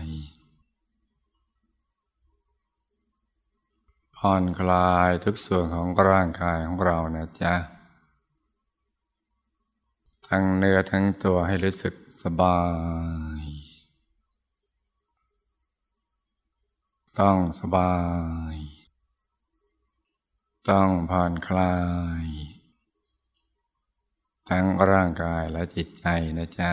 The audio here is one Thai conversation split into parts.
ย ผ่อนคลายทุกส่วนของร่างกายของเรานะจ๊ะ ทั้งเนื้อทั้งตัวให้รู้สึกสบาย ต้องสบาย ต้องผ่อนคลาย ทั้งร่างกายและจิตใจนะจ๊ะ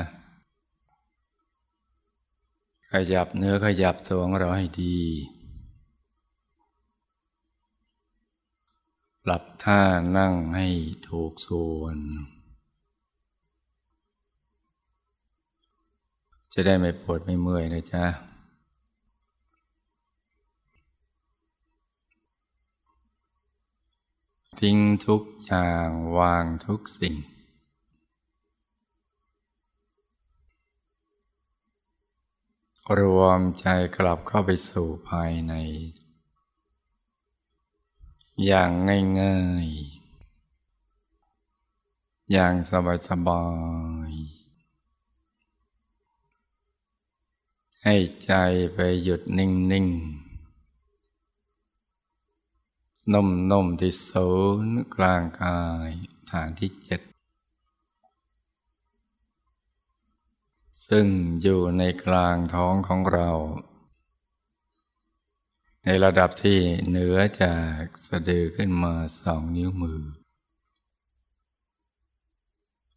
ขยับเนื้อขยับตัวของเราให้ดี หลับท่านั่งให้ถูกส่วน จะได้ไม่ปวดไม่เมื่อยนะจ๊ะทิ้งทุกอย่างวางทุกสิ่ง รวมใจกลับเข้าไปสู่ภายใน อย่างง่ายๆ อย่างสบายๆให้ใจไปหยุดนิ่งๆ นุ่มๆ ที่ศูนย์กลางกายฐานที่เจ็ด ซึ่งอยู่ในกลางท้องของเรา ในระดับที่เหนือจากสะดือขึ้นมาสองนิ้วมือ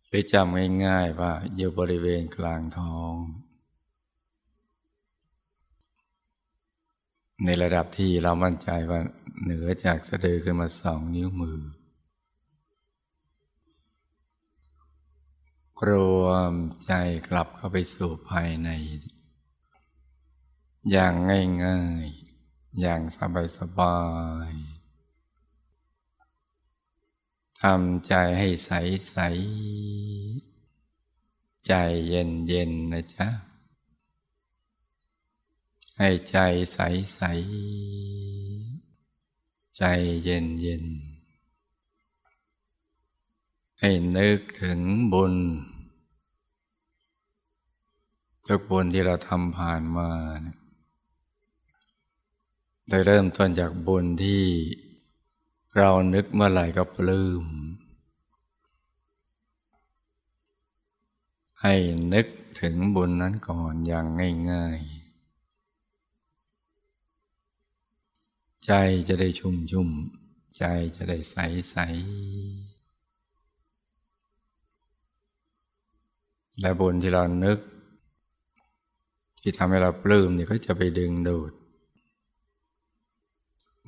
หรือจำง่ายๆว่าอยู่บริเวณกลางท้อง ในระดับที่เรามั่นใจว่าเหนือจากสะดือขึ้นมาสองนิ้วมือ รวมใจกลับเข้าไปสู่ภายใน อย่างง่ายๆ อย่างสบายสบายทำใจให้ใสใส ใจเย็นเย็นนะจ๊ะ ให้ใจใสใส ใจเย็นเย็น ให้นึกถึงบุญทุกบุญที่เราทำผ่านมาเนี่ย โดยเริ่มต้นจากบุญที่เรานึกเมื่อไหร่ก็ปลื้ม ให้นึกถึงบุญนั้นก่อนอย่างง่ายๆ ใจจะได้ชุ่มชุ่ม ใจจะได้ใสใสและบุญที่เรานึก ที่ทำให้เราปลื้มเนี่ยก็จะไปดึงดูด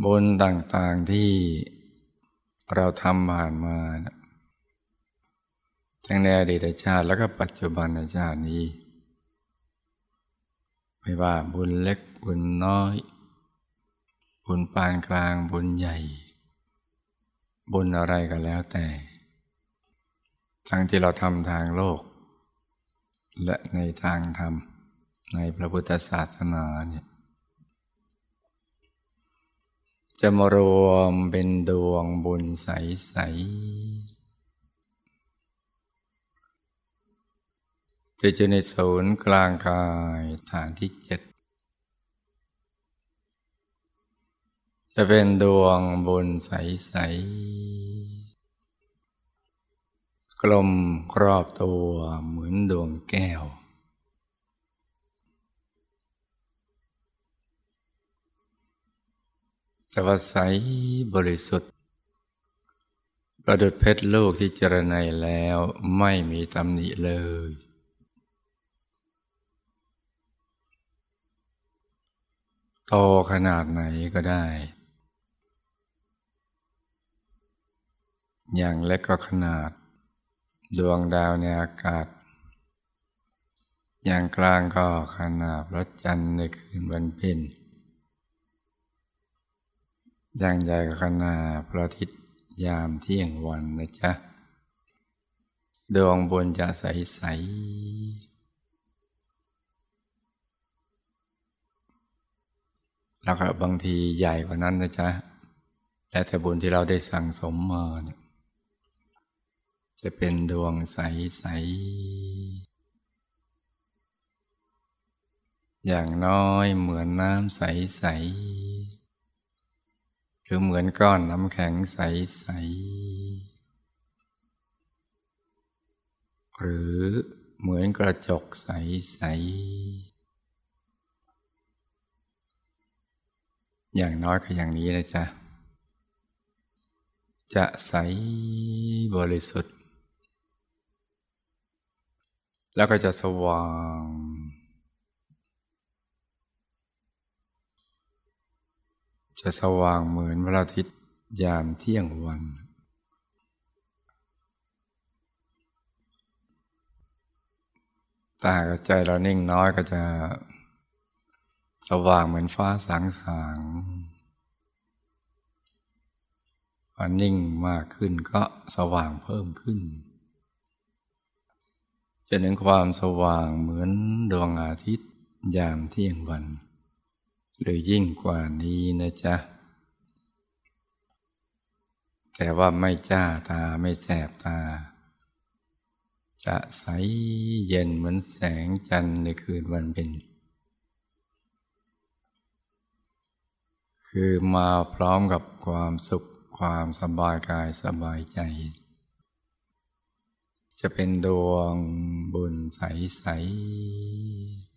บุญต่างๆที่เราทำผ่านมาทั้งในอดีตชาติแล้วก็ปัจจุบันชาตินี้ ไม่ว่าบุญเล็กบุญน้อย บุญปานกลางบุญใหญ่ บุญอะไรก็แล้วแต่ ทั้งที่เราทำทางโลก และในทางธรรมในพระพุทธศาสนาเนี่ย จะมารวมเป็นดวงบุญใส ๆ จะอยู่ในศูนย์กลางกายฐานที่เจ็ด จะเป็นดวงบุญใส ๆ กลมครอบตัวเหมือนดวงแก้ว แต่ว่าใสบริสุทธิ์ ประดุดเพชรลูกที่เจรไนแล้วไม่มีตำหนิเลย โตขนาดไหนก็ได้ อย่างเล็กก็ขนาด ดวงดาวในอากาศ อย่างกลางก็ขนาบรถจันทร์ในคืนวันเพ็ญ อย่างใหญ่ขนาบพระอาทิตย์ยามเที่ยงวันนะจ๊ะ ดวงบนจะใสใสแล้วก็บางทีใหญ่กว่านั้นนะจ๊ะ และแต่บุญที่เราได้สั่งสมมาเนี่ยจะเป็นดวงใสใส อย่างน้อยเหมือนน้ำใสๆห รือเหมือนก้อนน้ำแข็งใส ๆ หรือเหมือนกระจกใส ๆ อย่างน้อยก็อย่างนี้นะจ๊ะ จะใสบริสุทธิ์ แล้วก็จะสว่าง จะสว่างเหมือนพระอาทิตย์ยามเที่ยงวัน ตากับใจเรานิ่งน้อยก็จะสว่างเหมือนฟ้าสางสางพอนิ่งมากขึ้นก็สว่างเพิ่มขึ้น จะนึงความสว่างเหมือนดวงอาทิตย์ยามเที่ยงวัน หรือยิ่งกว่านี้นะจ๊ะ แต่ว่าไม่จ้าตาไม่แสบตา จะใสเย็นเหมือนแสงจันทร์ในคืนวันเป็น คือมาพร้อมกับความสุขความสบายกายสบายใจ จะเป็นดวงบุญใส ๆ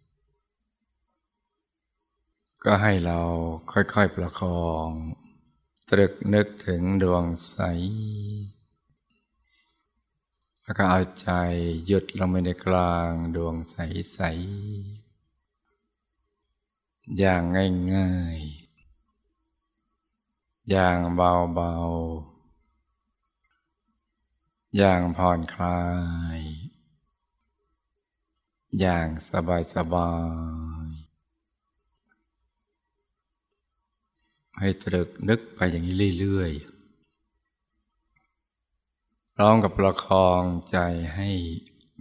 ก็ให้เราค่อยๆประคอง ตรึกนึกถึงดวงใส แล้วก็เอาใจหยุดลงไปในกลางดวงใสๆอย่างง่ายๆ อย่างเบาๆ อย่างผ่อนคลาย อย่างสบายๆ ให้ตรึกนึกไปอย่างนี้เรื่อยๆร้องกับประคองใจให้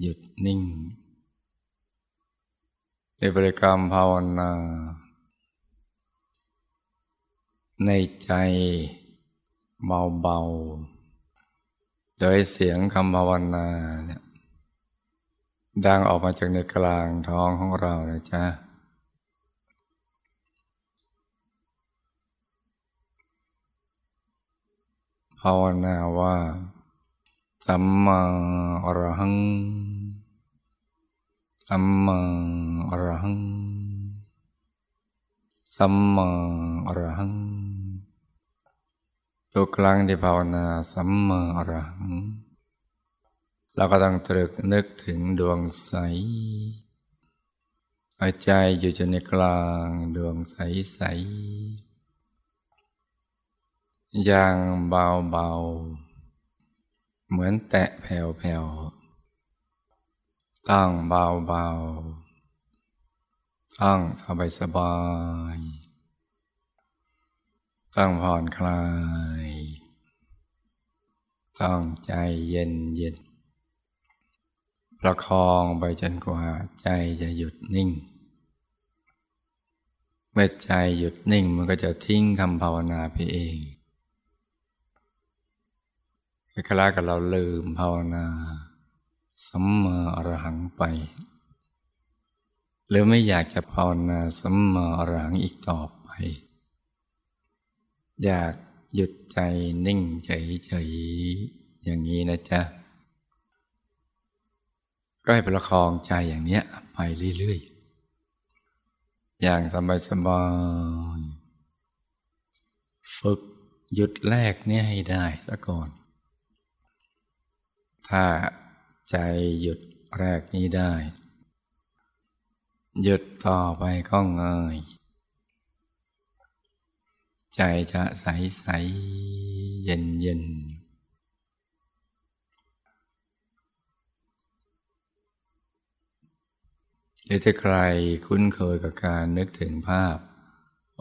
หยุดนิ่งในบริกรรมภาวนา ในใจเบาๆ โดยเสียงคำภาวนาเนี่ยดังออกมาจากในกลางท้องของเรานะจ๊ะ ภาวนาว่าสัมมาอรหังสัมมาอรหังสัมมาอรหังทุกครั้งที่ภาวนาสัมมาอรหังเราก็ต้องตรึกนึกถึงดวงใสอาใจอยู่จนในกลางดวงใสใส อย่างเบาๆ เหมือนแตะแผ่วๆ ตั้งเบาๆ ตั้งสบายสบายตั้งผ่อนคลาย ตั้งใจเย็นเย็น ประคองไปจนกว่าใจจะหยุดนิ่ง เมื่อใจหยุดนิ่งมันก็จะทิ้งคำภาวนาไปเอง คล้ายกับเราลืมภาวนาสัมมาอรหังไป หรือไม่อยากจะภาวนาสัมมาอรหังอีกต่อไป อยากหยุดใจนิ่งเฉยๆอย่างนี้นะจ๊ะ ก็ให้ประคองใจอย่างเนี้ยไปเรื่อยๆ อย่างสบายๆ ฝึกหยุดแรกเนี่ยให้ได้ซะก่อน ถ้าใจหยุดแรกนี้ได้ หยุดต่อไปก็ง่ายใจจะใสใสเย็นเย็นหรือถ้าใครคุ้นเคยกับการนึกถึงภาพ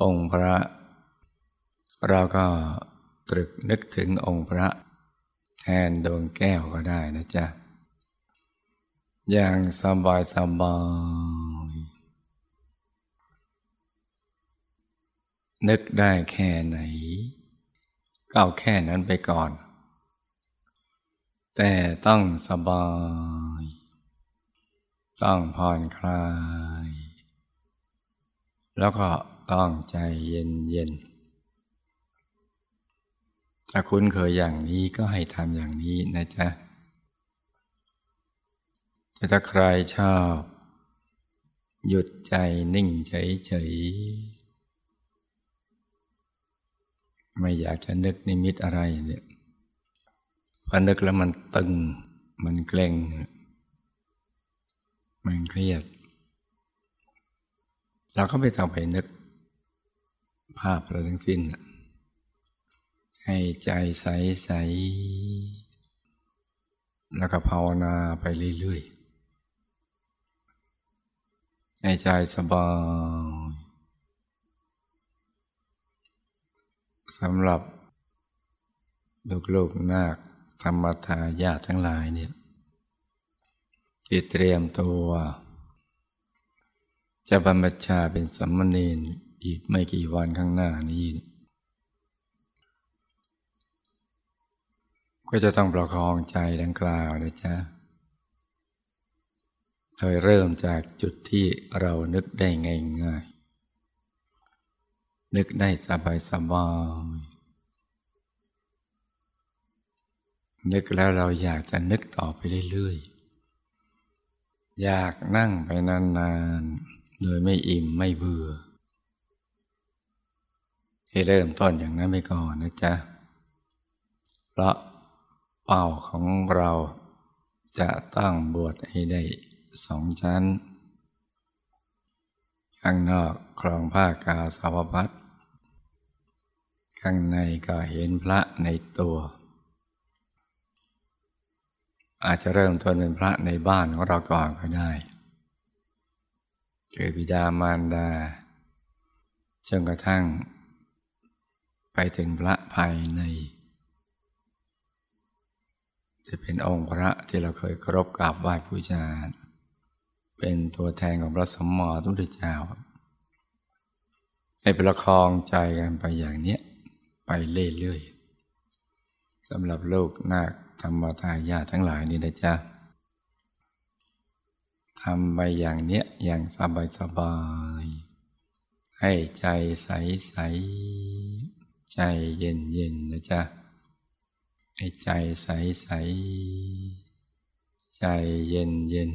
องค์พระ เราก็ตรึกนึกถึงองค์พระ แทนดวงแก้วก็ได้นะจ๊ะ อย่างสบายสบายนึกได้แค่ไหน ก็เอาแค่นั้นไปก่อน แต่ต้องสบาย ต้องผ่อนคลาย แล้วก็ต้องใจเย็นเย็น ถ้าคุ้นเคยอย่างนี้ก็ให้ทำอย่างนี้นะจ๊ะจะถ้าใครชอบ หยุดใจนิ่งเฉยๆไม่อยากจะนึกนิมิตอะไรเนี่ยพอนึกแล้วมันตึง มันเกร็ง มันเครียด เราก็ไม่ต้องไปนึกภาพอะไรทั้งสิ้น ให้ใจใสใสแล้วก็ภาวนาไปเรื่อยๆ ให้ใจสบายสำหรับลูกๆนาคธรรมทายาททั้งหลายเนี่ยที่เตรียมตัว จะบรรพชาเป็นสัมมณีอีกไม่กี่วันข้างหน้านี้ ก็จะต้องประคองใจดังกล่าวนะจ๊ะโดยเริ่มจากจุดที่เรานึกได้ง่ายๆนึกได้สบายสบายนึกแล้วเราอยากจะนึกต่อไปเรื่อยๆ อยากนั่งไปนานๆ โดยไม่อิ่มไม่เบื่อ ให้เริ่มต้นอย่างนั้นไปก่อนนะจ๊ะ เพราะ เป้าของเราจะตั้งบวชให้ได้สองชั้น ข้างนอกครองผ้ากาสาวพัดข้างในก็เห็นพระในตัว อาจจะเริ่มต้นเป็นพระในบ้านของเราก่อนก็ได้คือบิดามารดาจนกระทั่ง ไปถึงพระภายใน จะเป็นองค์พระที่เราเคยเคารพกราบไหว้บูชาเป็นตัวแทนของพระสมมติทุตเจ้าให้ประคองใจกันไปอย่างเนี้ยไปเรื่อยๆสำหรับโลกนาคธรรมทายาทั้งหลายนี่นะจ๊ะทำไปอย่างเนี้ยอย่างสบายสบาย ให้ใจใสใสใจเย็นเย็นนะจ๊ะ ให้ใจใสใสใจเย็นเย็น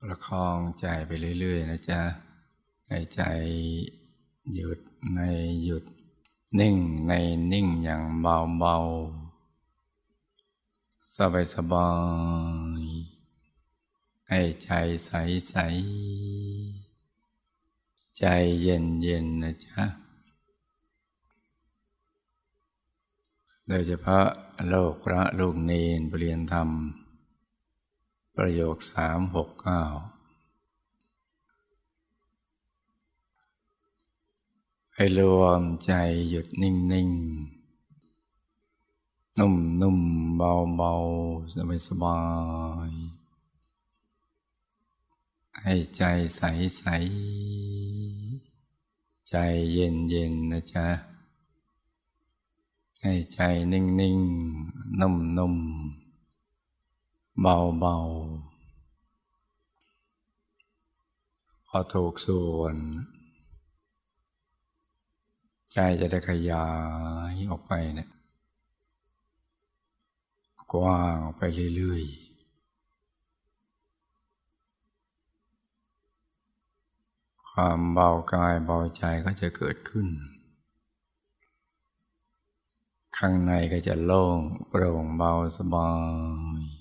ประคองใจไปเรื่อย ๆ นะจ๊ะ ให้ใจหยุดในหยุด นิ่งในนิ่งอย่างเบาๆสบายสบายให้ใจใสใสใจเย็นเย็นนะจ๊ะ โดยเฉพาะโลกพระลูกเนนเปลี่ยนธรรม ประโยคสามหกเก้า ให้รวมใจหยุดนิ่งนิ่งนุ่มนุ่มเบาเบาสบายสบาย ให้ใจใสใส ใจเย็นเย็นนะจ๊ะ ให้ใจนิ่งนิ่งนุ่มนุ่มเบาเบาพอถูกส่วน ใจจะได้ขยายออกไปเนะี่ยกว้างออกไปเรื่อยๆ ความเบากายเบาใจก็จะเกิดขึ้น ข้างในก็จะโล่งโปร่งเบาสบาย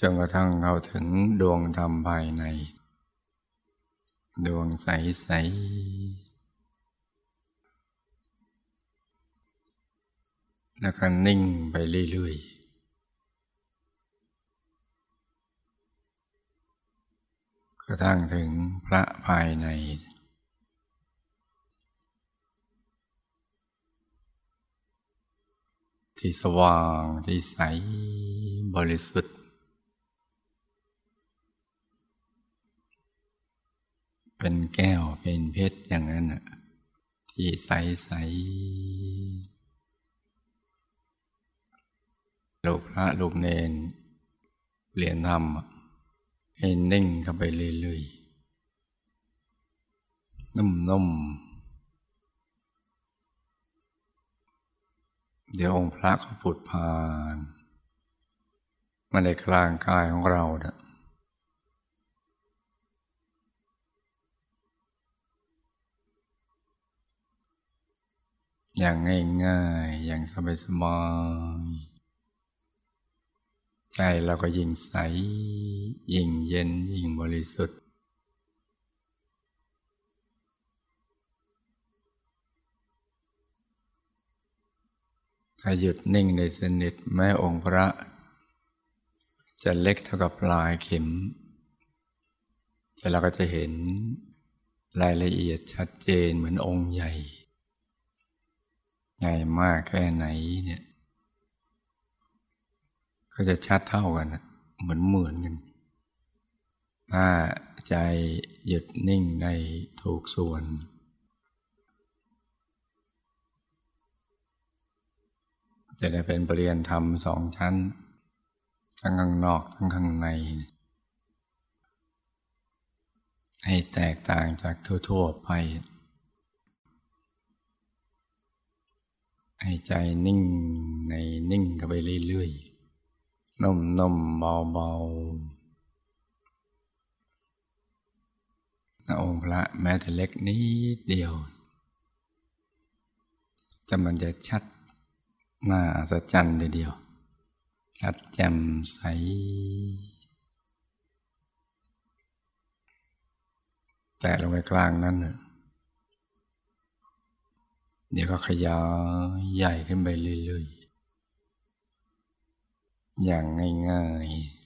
จนกระทั่งเข้าถึงดวงธรรมภายใน ดวงใสใสแล้วก็นิ่งไปเรื่อยๆกระทั่งถึงพระภายใน ที่สว่างที่ใสบริสุทธิ์ เป็นแก้วเป็นเพชรอย่างนั้นที่ใสใสลูกพระลูกเนนเปลี่ยนธรรมให้นิ่งเข้าไปเรื่อยๆนุ่มๆ เดี๋ยวองค์พระเขาผุดพานมาในกลางกายของเราเนะ อย่างง่ายๆ อย่างสบายๆใจเราก็ยิ่งใส ยิ่งเย็น ยิ่งบริสุทธิ์ ถ้าหยุดนิ่งในสนิทแม้องค์พระ จะเล็กเท่ากับปลายเข็ม แต่เราก็จะเห็นรายละเอียดชัดเจนเหมือนองค์ใหญ่ ใหญ่มากแค่ไหนเนี่ย ก็จะชัดเท่ากันเหมือนเหมือนกัน ถ้าใจหยุดนิ่งในถูกส่วน จะได้เป็นปรริยนธรรมสองชั้น ทั้งข้างนอกทั้งข้างใน ให้แตกต่างจากทั่ว ๆ ไป ให้ใจนิ่งในนิ่งกันไปเรื่อยๆนุ่มนมเบาเบาพระองค์พระแม้แต่เล็กนิดเดียวจะมันจะชัดน่าสะจันทีเดียว ชัดแจ่มใส แต่ลงไปกลางนั้นเเดี๋ยวก็ขยายใหญ่ขึ้นไปเรื่อยๆ อย่างง่าย ๆ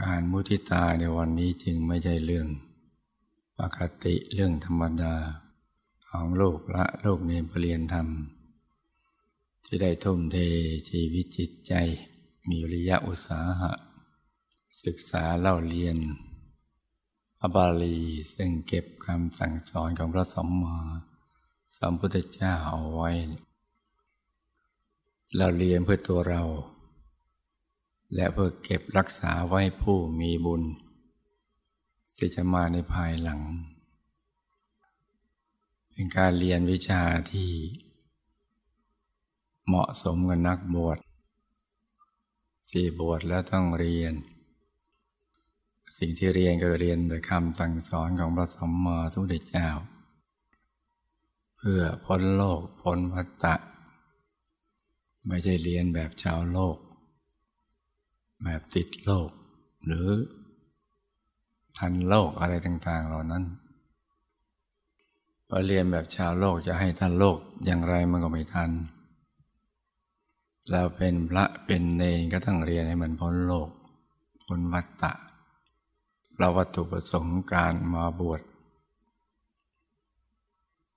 การมุทิตาในวันนี้จึงไม่ใช่เรื่อง ปกติเรื่องธรรมดา ของโลกละโลกเนปเรียนธรรม ที่ได้ทุ่มเทชีวิตจิตใจ มีวิริยะอุตสาหะ ศึกษาเล่าเรียนอบาลีซึ่งเก็บคำสั่งสอนของพระสัมมาสัมพุทธเจ้าเอาไว้ เราเรียนเพื่อตัวเรา และเพื่อเก็บรักษาไว้ผู้มีบุญ ที่จะมาในภายหลัง เป็นการเรียนวิชาที่ เหมาะสมกับนักบวชที่บวชแล้วต้องเรียน สิ่งที่เรียนก็เรียนแต่คำสั่งสอนของพระสัมมาสัมพุทธเจ้า เพื่อพ้นโลกพ้นวัฏฏะไม่ใช่เรียนแบบชาวโลก แบบติดโลก หรือทันโลกอะไรต่าง ๆ เหล่านั้นพอเรียนแบบชาวโลกจะให้ทันโลกอย่างไรมันก็ไม่ทัน เราเป็นพระเป็นเนรก็ต้องเรียนให้มันพ้นโลก พ้นวัฏฏะเราวัตถุประสงค์การมาบวช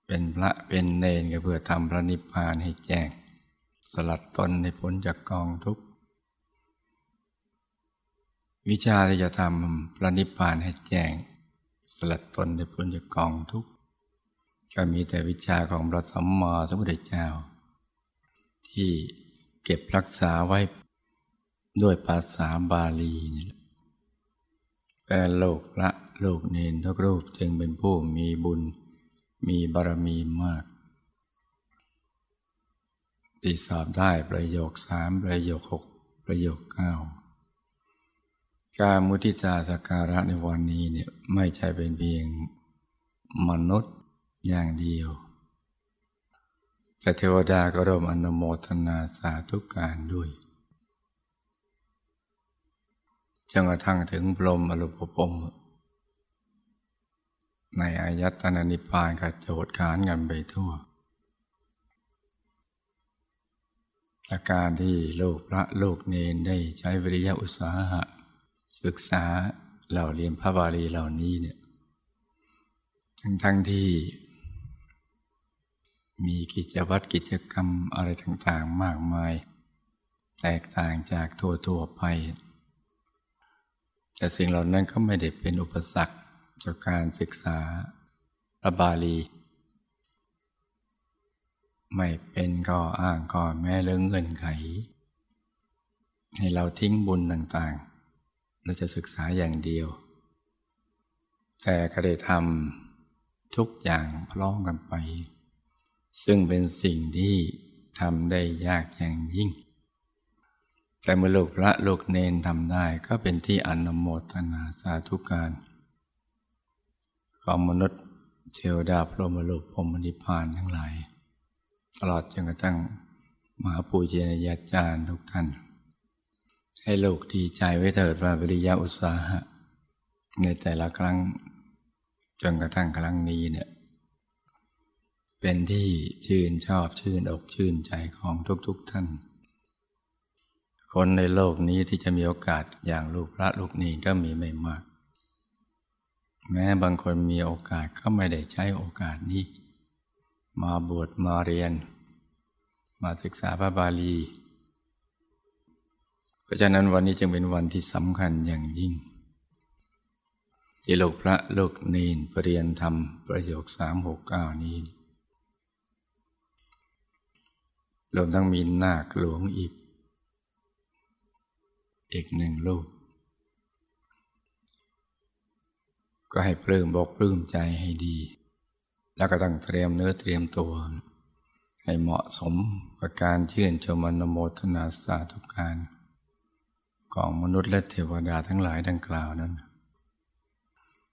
เป็นพระเป็นเนรก็เพื่อทำพระนิพพานให้แจ้ง สลัดตนให้พ้นจากกองทุกข์วิชาที่จะทำพระนิพพานให้แจ้ง สลัดตนให้พ้นจากกองทุกข์ก็มีแต่วิชาของพระสัมมาสัมพุทธเจ้า ที่ เก็บรักษาไว้ด้วยภาษาบาลีนี่แต่โลกละโลกเนนทุกรูปจึงเป็นผู้มีบุญ มีบารมีมากตีสอบได้ประโยคสามประโยคหกประโยคเก้าการมุทิตาสการะในวันนี้เนี่ยไม่ใช่เป็นเพียงมนุษย์อย่างเดียว แต่เทวดาก็ร่วมอนุโมทนาสาธุการด้วยจนกระทั่งถึงพรมอรุปปมในอายตนะนิพพานกระโจดขานกันไปทั่ว อาการที่ลูกพระลูกเนนได้ใช้วิริยะอุตสาหะ ศึกษาเหล่าเรียนพระบาลีเหล่านี้เนี่ยทั้งทั้งที่ มีกิจวัตรกิจกรรมอะไรต่างๆมากมาย แตกต่างจากทั่วๆไป แต่สิ่งเหล่านั้นก็ไม่ได้เป็นอุปสรรคจากการศึกษาพระบาลี ไม่เป็นก็อ้างก็แม้เรื่องเงินไข ให้เราทิ้งบุญต่างๆ เราจะศึกษาอย่างเดียว แต่ก็ได้ทำทุกอย่างพร้อมกันไป ซึ่งเป็นสิ่งที่ทำได้ยากอย่างยิ่ง แต่เมื่อลูกพระลูกเนนทำได้ก็เป็นที่อนโมทนาสาธุการของมนุษย์เทวดาพรหมโลกพรหมนิพพานทั้งหลาย ตลอดจนกระทั่งมหาปูเจนยาจารย์ทุกท่าน ให้โลกดีใจไว้เถิดว่าวิริยะอุตสาหะ ในแต่ละครั้งจนกระทั่งครั้งนี้เนี่ย เป็นที่ชื่นชอบชื่นอกชื่นใจของทุกๆทท่าน คนในโลกนี้ที่จะมีโอกาสอย่างลูกพระลูกนีก็มีไม่มาก แม้บางคนมีโอกาสก็ไม่ได้ใช้โอกาสนี้ มาบวชมาเรียน มาศึกษาพระบาลี เพราะฉะนั้นวันนี้จึงเป็นวันที่สำคัญอย่างยิ่งที่ลูกพระลูกเนนปรเรียนธรรมประโยคสามหกเก้านี้ รวมทั้งมีนาคหลวงอีก อีกหนึ่งลูก ก็ให้ปลื้มบอกปลื้มใจให้ดี แล้วก็ต้องเตรียมเนื้อเตรียมตัว ให้เหมาะสมกับการชื่นชมอนโมทนาสาธุการของมนุษย์และเทวดาทั้งหลายดังกล่าวนั้น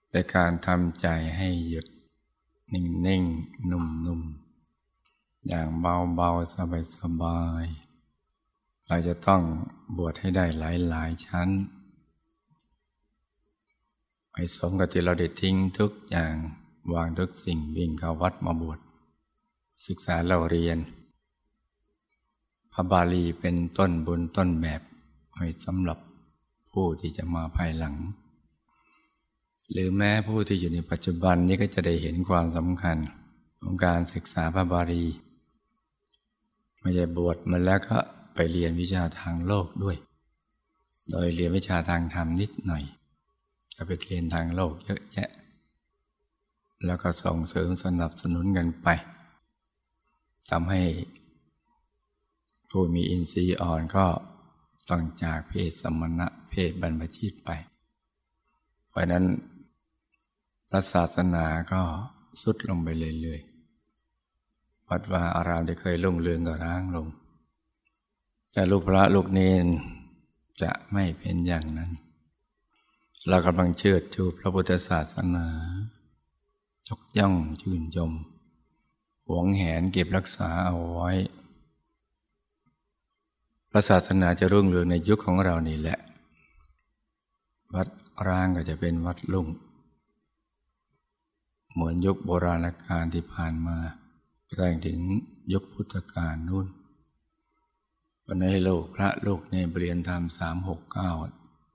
แต่การทำใจให้หยุดนิ่งๆนุ่มๆ อย่างเบาๆ สบายๆ เราจะต้องบวชให้ได้หลายๆ ชั้นให้สมกับที่เราได้ทิ้งทุกอย่างวางทุกสิ่งวิ่งเข้าวัดมาบวชศึกษาเราเรียน พระบาลีเป็นต้นบุญต้นแบบให้สำหรับผู้ที่จะมาภายหลัง หรือแม้ผู้ที่อยู่ในปัจจุบันนี้ก็จะได้เห็นความสำคัญของการศึกษาพระบาลี ไม่ใช่บวชมาแล้วก็ไปเรียนวิชาทางโลกด้วย โดยเรียนวิชาทางธรรมนิดหน่อยจะไปเรียนทางโลกเยอะแยะ แล้วก็ส่งเสริมสนับสนุนกันไปทำให้ผู้มีอินทรีย์อ่อนก็ต้องจากเพศสมณะเพศบรรพชิตไป เพราะนั้นพระศาสนาก็สุดลงไปเรื่อยๆ วัดว่าอารามที่เคยลุ่งเรืองก็ร้างลง แต่ลูกพระลูกเนนจะไม่เป็นอย่างนั้น เรากำลังเชิดชูพระพุทธศาสนายกย่องชื่นชมหวงแหนเก็บรักษาเอาไว้พระศาสนาจะรุ่งเรืองในยุคของเรานี่แหละ วัดร้างก็จะเป็นวัดลุ่ง เหมือนยุคโบราณกาลที่ผ่านมา ไปถึงยุคพุทธกาลนู่นวันนี้โลกพระโลกในเปลี่ยนธรรมสามหกเก้า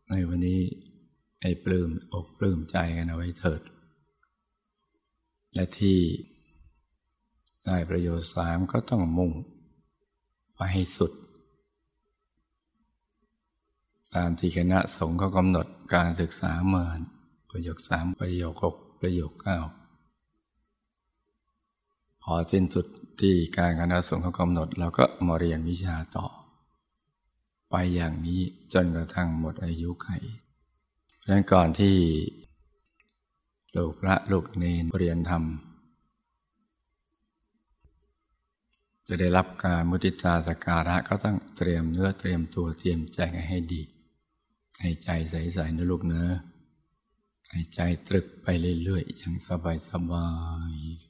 ในวันนี้ไอ้ปลื้มอกปลื้มใจกันเอาไว้เถิด และที่ได้ประโยชน์สามก็ต้องมุ่งไปให้สุด ตามที่คณะสงฆ์เขากำหนดการศึกษาเมื่อประโยคสามประโยคหกประโยคเก้า พอสิ้นสุดที่การคณะสงฆ์เขากำหนดเราก็มาเรียนวิชาต่อ ไปอย่างนี้จนกระทั่งหมดอายุไขเพราะนั้นก่อนที่ลูกพระลูกเนนเรียนธรรม จะได้รับการมุติตาสการะก็ต้องเตรียมเนื้อเตรียมตัวเตรียมใจให้ดี ให้ใจใสๆนะลูกเนอะให้ใจตรึกไปเรื่อยๆอย่างสบายๆ